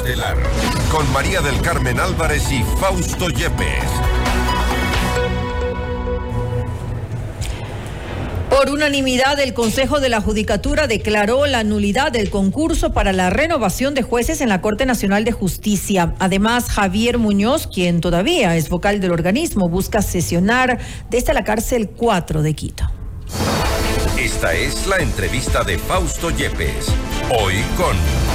Estelar, con María del Carmen Álvarez y Fausto Yepes. Por unanimidad, el Consejo de la Judicatura declaró la nulidad del concurso para la renovación de jueces en la Corte Nacional de Justicia. Además, Javier Muñoz, quien todavía es vocal del organismo, busca sesionar desde la cárcel 4 de Quito. Esta es la entrevista de Fausto Yepes. Hoy con...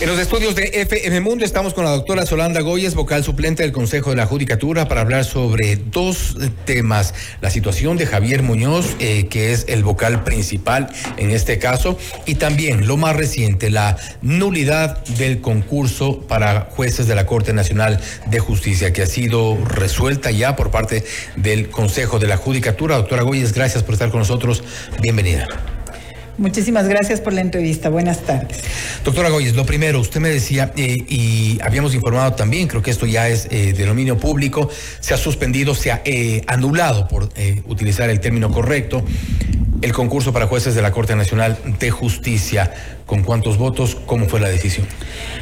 En los estudios de FM Mundo estamos con la doctora Solanda Goyes, vocal suplente del Consejo de la Judicatura, para hablar sobre dos temas. La situación de Javier Muñoz, eh, que es el vocal principal en este caso, y también lo más reciente, la nulidad del concurso para jueces de la Corte Nacional de Justicia, que ha sido resuelta ya por parte del Consejo de la Judicatura. Doctora Goyes, gracias por estar con nosotros. Bienvenida. Muchísimas gracias por la entrevista. Buenas tardes. Doctora Goyes, lo primero, usted me decía, eh, y habíamos informado también, creo que esto ya es eh, de dominio público, se ha suspendido, se ha eh, anulado, por utilizar el término correcto, el concurso para jueces de la Corte Nacional de Justicia. ¿Con cuántos votos? ¿Cómo fue la decisión?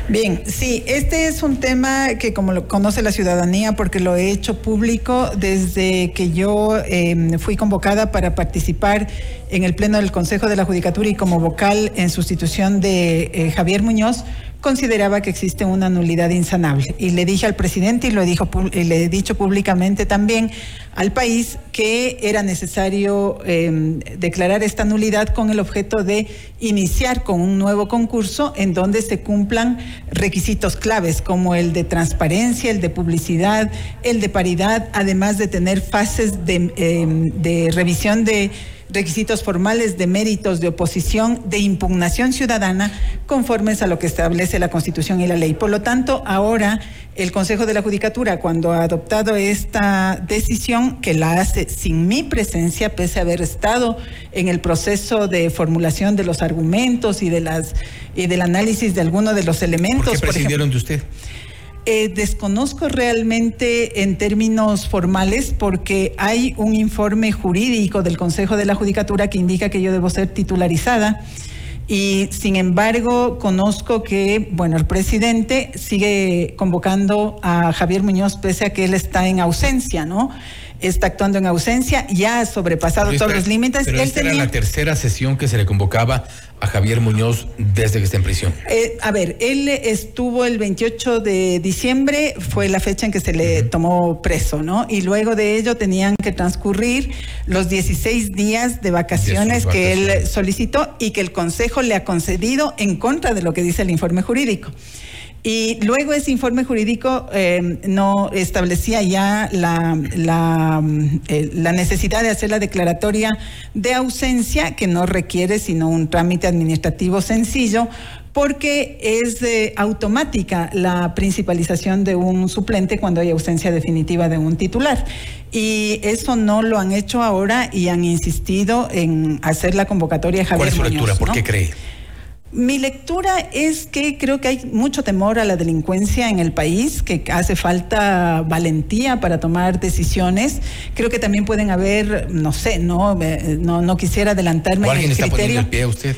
Bien, sí, este es un tema que como lo conoce la ciudadanía porque lo he hecho público desde que yo em, fui convocada para participar en el Pleno del Consejo de la Judicatura y como vocal en sustitución de eh, Javier Muñoz consideraba que existe una nulidad insanable. Y le dije al presidente y lo dijo, le he dicho públicamente también al país que era necesario em, declarar esta nulidad con el objeto de iniciar con un nuevo concurso en donde se cumplan requisitos claves como el de transparencia, el de publicidad, el de paridad, además de tener fases de, em, de revisión de requisitos formales de méritos de oposición de impugnación ciudadana conformes a lo que establece la Constitución y la ley. Por lo tanto, ahora el Consejo de la Judicatura, cuando ha adoptado esta decisión, que la hace sin mi presencia, pese a haber estado en el proceso de formulación de los argumentos y de las y del análisis de algunos de los elementos. ¿Por qué prescindieron de usted? Eh, desconozco realmente en términos formales porque hay un informe jurídico del Consejo de la Judicatura que indica que yo debo ser titularizada. Y sin embargo, conozco que, bueno, el presidente sigue convocando a Javier Muñoz pese a que él está en ausencia, ¿no? Está actuando en ausencia, ya ha sobrepasado todos los límites. Pero esta era la tercera sesión que se le convocaba a Javier Muñoz desde que está en prisión. Eh, a ver, él estuvo el 28 de diciembre, fue la fecha en que se le tomó preso, ¿no? Y luego de ello tenían que transcurrir los 16 días de vacaciones que él solicitó y que el Consejo le ha concedido en contra de lo que dice el informe jurídico. Y luego ese informe jurídico eh, no establecía ya la, la, eh, la, necesidad de hacer la declaratoria de ausencia, que no requiere sino un trámite administrativo sencillo, porque es eh, automática la principalización de un suplente cuando hay ausencia definitiva de un titular. Y eso no lo han hecho ahora y han insistido en hacer la convocatoria Javier ¿Cuál es su lectura? ¿Por qué cree? Mi lectura es que creo que hay mucho temor a la delincuencia en el país, que hace falta valentía para tomar decisiones. Creo que también pueden haber, no sé, no, eh, no, no quisiera adelantarme. ¿O alguien está poniendo el pie a usted?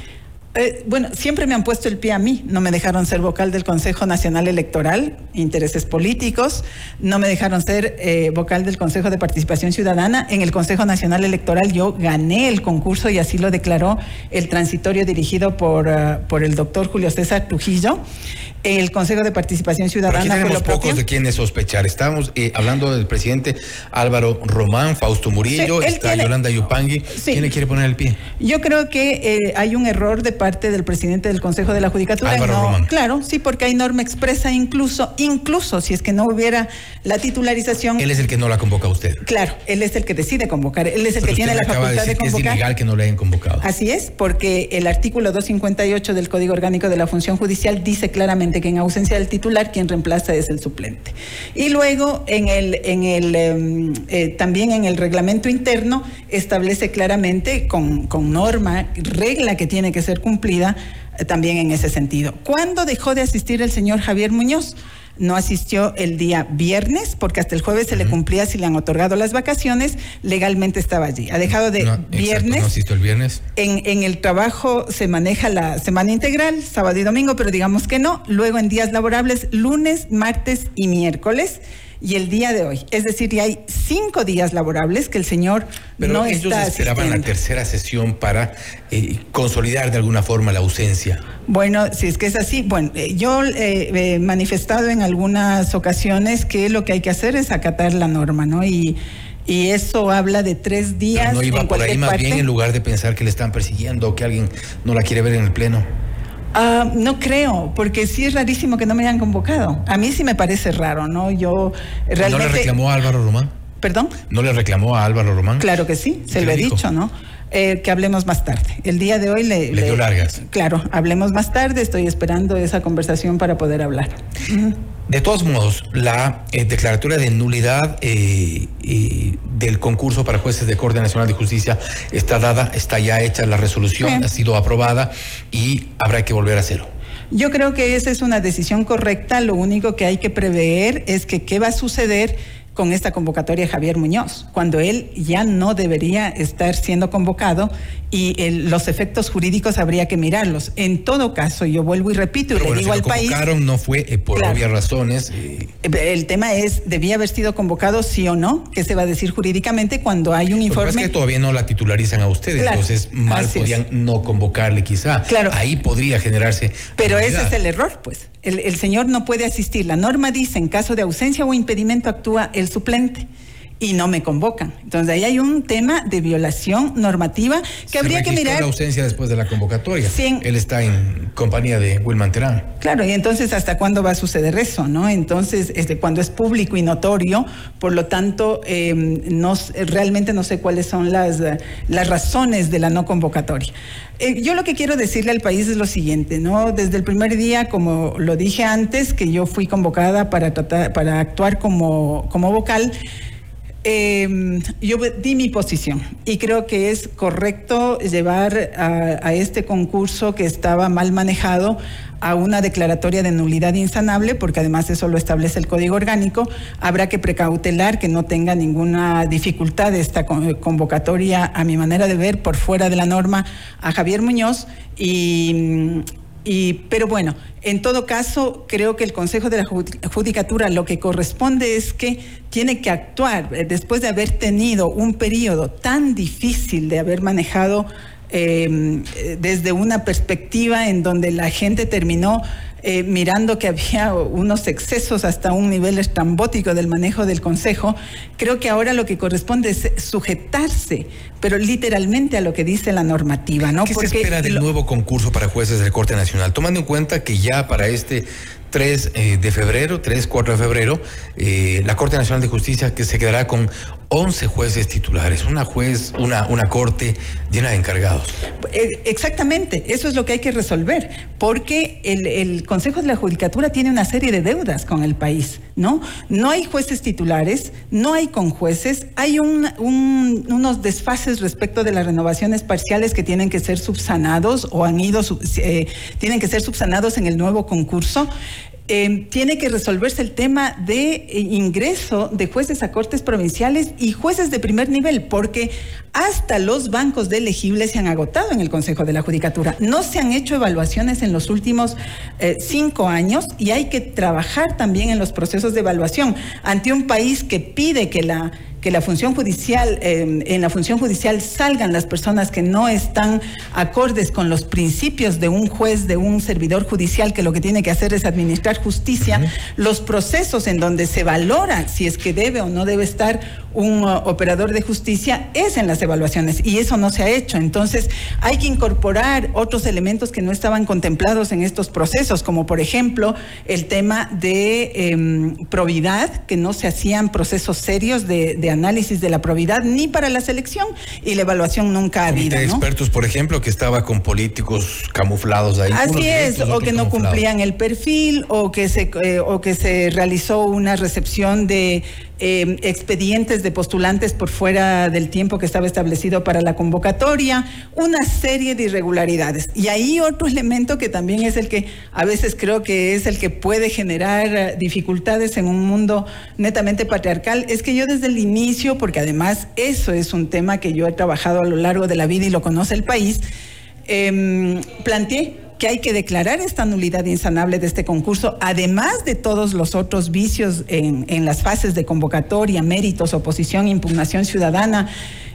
Eh, bueno, siempre me han puesto el pie a mí. No me dejaron ser vocal del Consejo Nacional Electoral, intereses políticos. No me dejaron ser eh, vocal del Consejo de Participación Ciudadana. En el Consejo Nacional Electoral yo gané el concurso y así lo declaró el transitorio dirigido por, eh, por el doctor Julio César Trujillo el Consejo de Participación Ciudadana. Pero aquí tenemos pocos de quienes sospechar. Estamos eh, hablando del presidente Álvaro Román, Fausto Murillo, está Yolanda Yupangui. ¿Quién le quiere poner el pie? Yo creo que eh, hay un error de parte del presidente del Consejo de la Judicatura. Álvaro Román. Claro, sí, porque hay norma expresa incluso, incluso si es que no hubiera la titularización. Él es el que no la convoca a usted. Claro, él es el que decide convocar, él es el que tiene la facultad de, convocar. es ilegal que no le hayan convocado. Así es, porque el artículo 258 del Código Orgánico de la Función Judicial dice claramente que en ausencia del titular quien reemplaza es el suplente. Y luego en el, en el em, eh, también en el reglamento interno establece claramente con, con norma, regla que tiene que ser cumplida eh, también en ese sentido. ¿Cuándo dejó de asistir el señor Javier Muñoz? No asistió el día viernes, porque hasta el jueves se le cumplía si le han otorgado las vacaciones, legalmente estaba allí. Ha dejado de viernes. no asistió el viernes. En, en el trabajo se maneja la semana integral, sábado y domingo, pero digamos que no. Luego en días laborables, lunes, martes y miércoles y el día de hoy. Es decir, ya hay cinco días laborables que el señor Pero no ellos está esperaban la tercera sesión para eh, consolidar de alguna forma la ausencia. Bueno, si es que es así, bueno, eh, yo eh, he manifestado en algunas ocasiones que lo que hay que hacer es acatar la norma, ¿no? Y y eso habla de tres días. No iba por ahí más bien en lugar de pensar que le están persiguiendo o que alguien no la quiere ver en el pleno. Uh, no creo, porque sí es rarísimo que no me hayan convocado. A mí sí me parece raro, ¿no? Yo realmente... ¿No le reclamó a Álvaro Román? ¿Perdón? ¿No le reclamó a Álvaro Román? Claro que sí, se lo he dicho, ¿no? Eh, que hablemos más tarde. El día de hoy le, le, dio largas. Claro, hablemos más tarde. Estoy esperando esa conversación para poder hablar. De todos modos, la eh, declaratoria de nulidad eh, del concurso para jueces de Corte Nacional de Justicia está dada, está ya hecha la resolución, ha sido aprobada y habrá que volver a hacerlo. Yo creo que esa es una decisión correcta. Lo único que hay que prever es que qué va a suceder con esta convocatoria Javier Muñoz, cuando él ya no debería estar siendo convocado y los efectos jurídicos habría que mirarlos. En todo caso, yo vuelvo y repito y le digo al país. no fue eh, por obvias razones. Eh. El tema es, ¿debía haber sido convocado sí o no? ¿Qué se va a decir jurídicamente cuando hay un informe? Es que todavía no la titularizan a ustedes, entonces mal podrían no convocarle quizá. Claro. Ahí podría generarse. Pero ese es el error, pues. El, el señor no puede asistir. La norma dice, en caso de ausencia o impedimento actúa el suplente y no me convocan. Entonces ahí hay un tema de violación normativa que habría que mirar. la ausencia después de la convocatoria. Sí. Él está en compañía de Wilman Terán. Claro, y entonces hasta cuándo va a suceder eso, ¿no? Entonces, este, cuando es público y notorio, por lo tanto, eh, no, realmente no sé cuáles son las, las razones de la no convocatoria. Eh, yo lo que quiero decirle al país es lo siguiente, ¿no? Desde el primer día, como lo dije antes, que yo fui convocada para tratar, para actuar como, como vocal, eh, yo di mi posición y creo que es correcto llevar a, este concurso que estaba mal manejado a una declaratoria de nulidad insanable, porque además eso lo establece el Código Orgánico. Habrá que precautelar que no tenga ninguna dificultad esta convocatoria, a mi manera de ver, por fuera de la norma, a Javier Muñoz y y, pero bueno, en todo caso, creo que el Consejo de la Judicatura lo que corresponde es que tiene que actuar eh, después de haber tenido un periodo tan difícil de haber manejado em, eh, desde una perspectiva en donde la gente terminó eh, mirando que había unos excesos hasta un nivel estrambótico del manejo del Consejo, creo que ahora lo que corresponde es sujetarse, pero literalmente a lo que dice la normativa. ¿no? ¿Qué se espera del nuevo concurso para jueces del Corte Nacional? Tomando en cuenta que ya para este 3 eh, de febrero, 3, 4 de febrero, eh, la Corte Nacional de Justicia que se quedará con 11 jueces titulares, una juez, una, una corte llena de encargados. Eh, exactamente, eso es lo que hay que resolver, porque el, el, Consejo de la Judicatura tiene una serie de deudas con el país, ¿no? No hay jueces titulares, no hay conjueces, hay un, un, unos desfases respecto de las renovaciones parciales que tienen que ser subsanados o han ido, eh, tienen que ser subsanados en el nuevo concurso. Em, tiene que resolverse el tema de eh, ingreso de jueces a cortes provinciales y jueces de primer nivel, porque hasta los bancos de elegibles se han agotado en el Consejo de la Judicatura. No se han hecho evaluaciones en los últimos eh, cinco años y hay que trabajar también en los procesos de evaluación ante un país que pide que la que la función judicial, eh, en la función judicial salgan las personas que no están acordes con los principios de un juez, de un servidor judicial que lo que tiene que hacer es administrar justicia, los procesos en donde se valora si es que debe o no debe estar un uh, operador de justicia es en las evaluaciones y eso no se ha hecho. Entonces hay que incorporar otros elementos que no estaban contemplados en estos procesos, como por ejemplo el tema de em, probidad, que no se hacían procesos serios de de análisis de la probidad ni para la selección y la evaluación nunca ha habido. De expertos, por ejemplo, que estaba con políticos camuflados ahí. Así es, o que no cumplían el perfil, o que se, eh, o que se realizó una recepción de eh, expedientes de postulantes por fuera del tiempo que estaba establecido para la convocatoria, una serie de irregularidades. Y ahí otro elemento que también es el que a veces creo que es el que puede generar eh, dificultades en un mundo netamente patriarcal, es que yo desde el inicio, porque además eso es un tema que yo he trabajado a lo largo de la vida y lo conoce el país, eh, planteé que hay que declarar esta nulidad insanable de este concurso, además de todos los otros vicios en, en las fases de convocatoria, méritos, oposición, impugnación ciudadana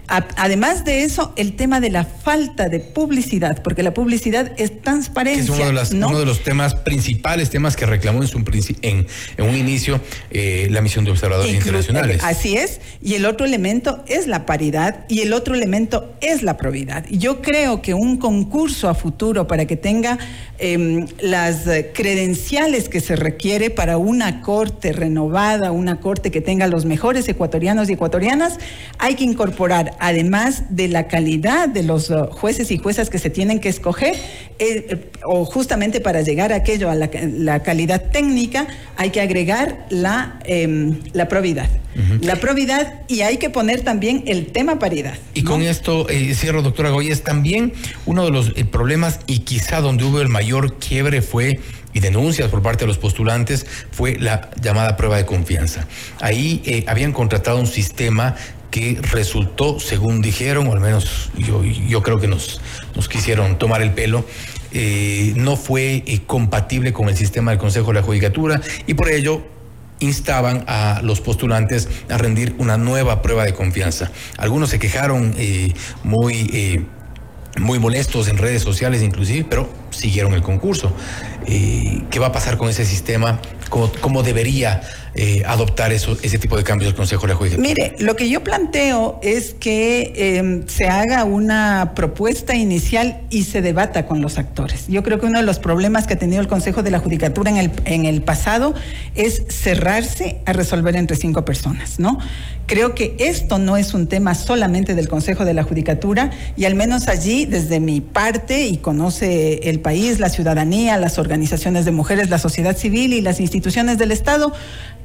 además de eso, el tema de la falta de publicidad, porque la publicidad es transparencia. Es uno de, uno de los temas principales, temas que reclamó en, su, en, en un inicio eh, la misión de observadores internacionales. Así es. Y el otro elemento es la paridad y el otro elemento es la probidad. Yo creo que un concurso a futuro para que tenga em, las credenciales que se requiere para una corte renovada, una corte que tenga los mejores ecuatorianos y ecuatorianas, hay que incorporar además de la calidad de los uh, jueces y juezas que se tienen que escoger, eh, eh, o justamente para llegar a aquello, a la, calidad técnica, hay que agregar la, em, la probidad. La probidad y hay que poner también el tema paridad. Y con esto eh, cierro, doctora Goyes, también uno de los problemas y quizá donde hubo el mayor quiebre fue y denuncias por parte de los postulantes fue la llamada prueba de confianza. Ahí habían contratado un sistema que resultó, según dijeron, o al menos yo, yo creo que nos, nos quisieron tomar el pelo, eh, no fue eh, compatible con el sistema del Consejo de la Judicatura y por ello instaban a los postulantes a rendir una nueva prueba de confianza. Algunos se quejaron eh, muy muy molestos en redes sociales inclusive, pero siguieron el concurso. ¿Qué va a pasar con ese sistema? ¿Cómo, cómo debería eh, adoptar eso, ese tipo de cambios del Consejo de la Judicatura? Mire, lo que yo planteo es que em, se haga una propuesta inicial y se debata con los actores. Yo creo que uno de los problemas que ha tenido el Consejo de la Judicatura en el, en el pasado es cerrarse a resolver entre cinco personas, ¿no? Creo que esto no es un tema solamente del Consejo de la Judicatura y al menos allí, desde mi parte, y conoce el país, la ciudadanía, las organizaciones de mujeres, la sociedad civil y las instituciones del Estado,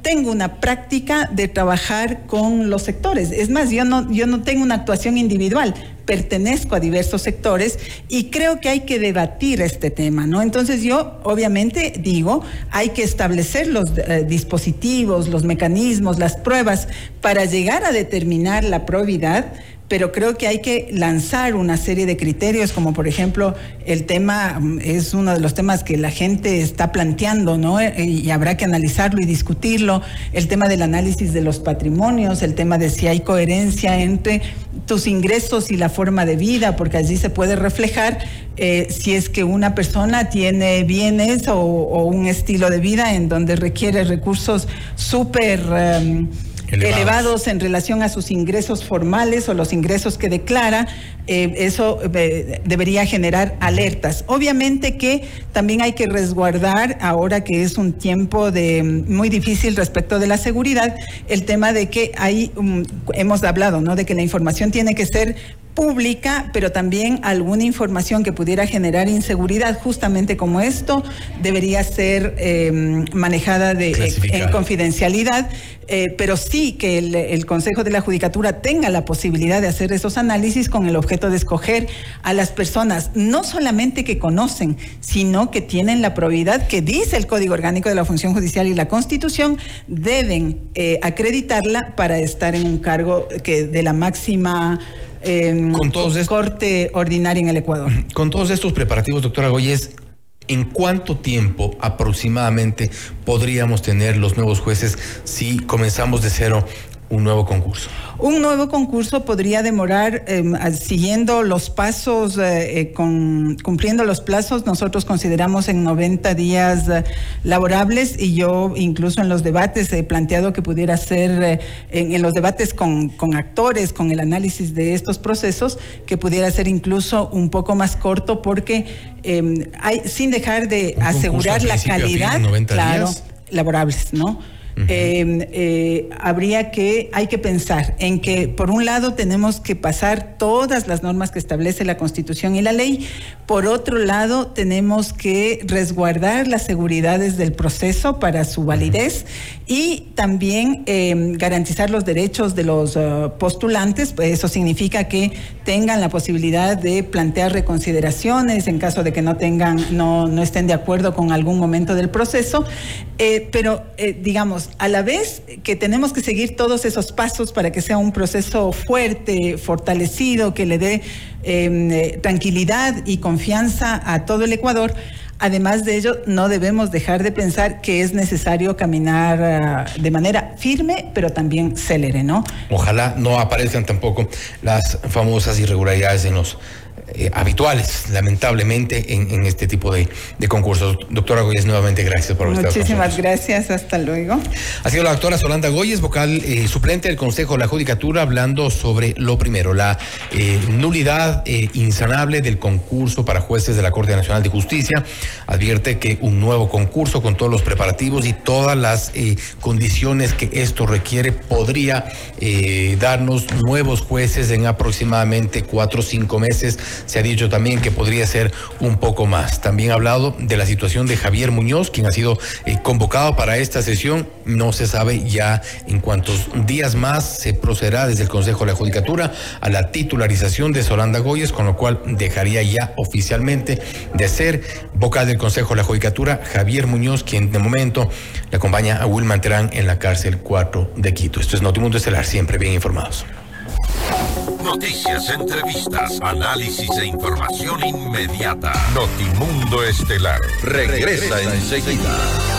tengo una práctica de trabajar con los sectores. Es más, yo no, yo no tengo una actuación individual, pertenezco a diversos sectores y creo que hay que debatir este tema, ¿no? Entonces yo obviamente digo, hay que establecer los eh, dispositivos, los mecanismos, las pruebas para llegar a determinar la probidad pero creo que hay que lanzar una serie de criterios, como por ejemplo el tema, mm, es uno de los temas que la gente está planteando, ¿no? Eh, y habrá que analizarlo y discutirlo, el tema del análisis de los patrimonios, el tema de si hay coherencia entre tus ingresos y la forma de vida, porque allí se puede reflejar eh, si es que una persona tiene bienes o, un estilo de vida en donde requiere recursos súper... Em, elevados. en relación a sus ingresos formales o los ingresos que declara, eh, eso eh, debería generar alertas. Obviamente que también hay que resguardar, ahora que es un tiempo de mm, muy difícil respecto de la seguridad, el tema de que hay, mm, hemos hablado, ¿no? De que la información tiene que ser pública, pero también alguna información que pudiera generar inseguridad, justamente como esto, debería ser em, manejada de, en confidencialidad, eh, pero sí que el, Consejo de la Judicatura tenga la posibilidad de hacer esos análisis con el objeto de escoger a las personas, no solamente que conocen, sino que tienen la probidad que dice el Código Orgánico de la Función Judicial y la Constitución, deben eh, acreditarla para estar en un cargo que de la máxima con todos corte ordinaria en el Ecuador. Con todos estos preparativos, doctora Goyes, ¿en cuánto tiempo aproximadamente podríamos tener los nuevos jueces si comenzamos de cero un nuevo concurso? Un nuevo concurso podría demorar, em, siguiendo los pasos, eh, eh, con, cumpliendo los plazos, nosotros consideramos en 90 días eh, laborables y yo incluso en los debates he planteado que pudiera ser, en, los debates con, con, actores, con el análisis de estos procesos, que pudiera ser incluso un poco más corto porque em, hay, sin dejar de asegurar la calidad, claro, laborables, ¿no? Eh, eh, habría que, hay que pensar en que, por un lado, tenemos que pasar todas las normas que establece la Constitución y la ley, por otro lado, tenemos que resguardar las seguridades del proceso para su validez y también eh, garantizar los derechos de los postulantes, pues eso significa que tengan la posibilidad de plantear reconsideraciones en caso de que no tengan, no, no estén de acuerdo con algún momento del proceso, pero digamos, a la vez que tenemos que seguir todos esos pasos para que sea un proceso fuerte, fortalecido, que le dé em, tranquilidad y confianza a todo el Ecuador, Además de ello, no debemos dejar de pensar que es necesario caminar ah, de manera firme, pero también célere, ¿no? Ojalá no aparezcan tampoco las famosas irregularidades en los eh, habituales, lamentablemente, en, este tipo de, concursos. Doctora Goyes, nuevamente gracias por estar Muchísimas gracias, hasta luego. Ha sido la doctora Solanda Goyes, vocal eh, suplente del Consejo de la Judicatura, hablando sobre lo primero, la eh, nulidad insanable del concurso para jueces de la Corte Nacional de Justicia. Advierte que un nuevo concurso con todos los preparativos y todas las condiciones que esto requiere podría darnos nuevos jueces en aproximadamente cuatro o cinco meses se ha dicho también que podría ser un poco más. También ha hablado de la situación de Javier Muñoz, quien ha sido eh, convocado para esta sesión. No se sabe ya en cuántos días más se procederá desde el Consejo de la Judicatura a la titularización de Solanda Goyes, con lo cual dejaría ya oficialmente de ser vocal del Consejo de la Judicatura Javier Muñoz, quien de momento le acompaña a Wilman Terán en la cárcel 4 de Quito. Esto es Notimundo Estelar, siempre bien informados. Noticias, entrevistas, análisis e información inmediata. Notimundo Estelar regresa enseguida.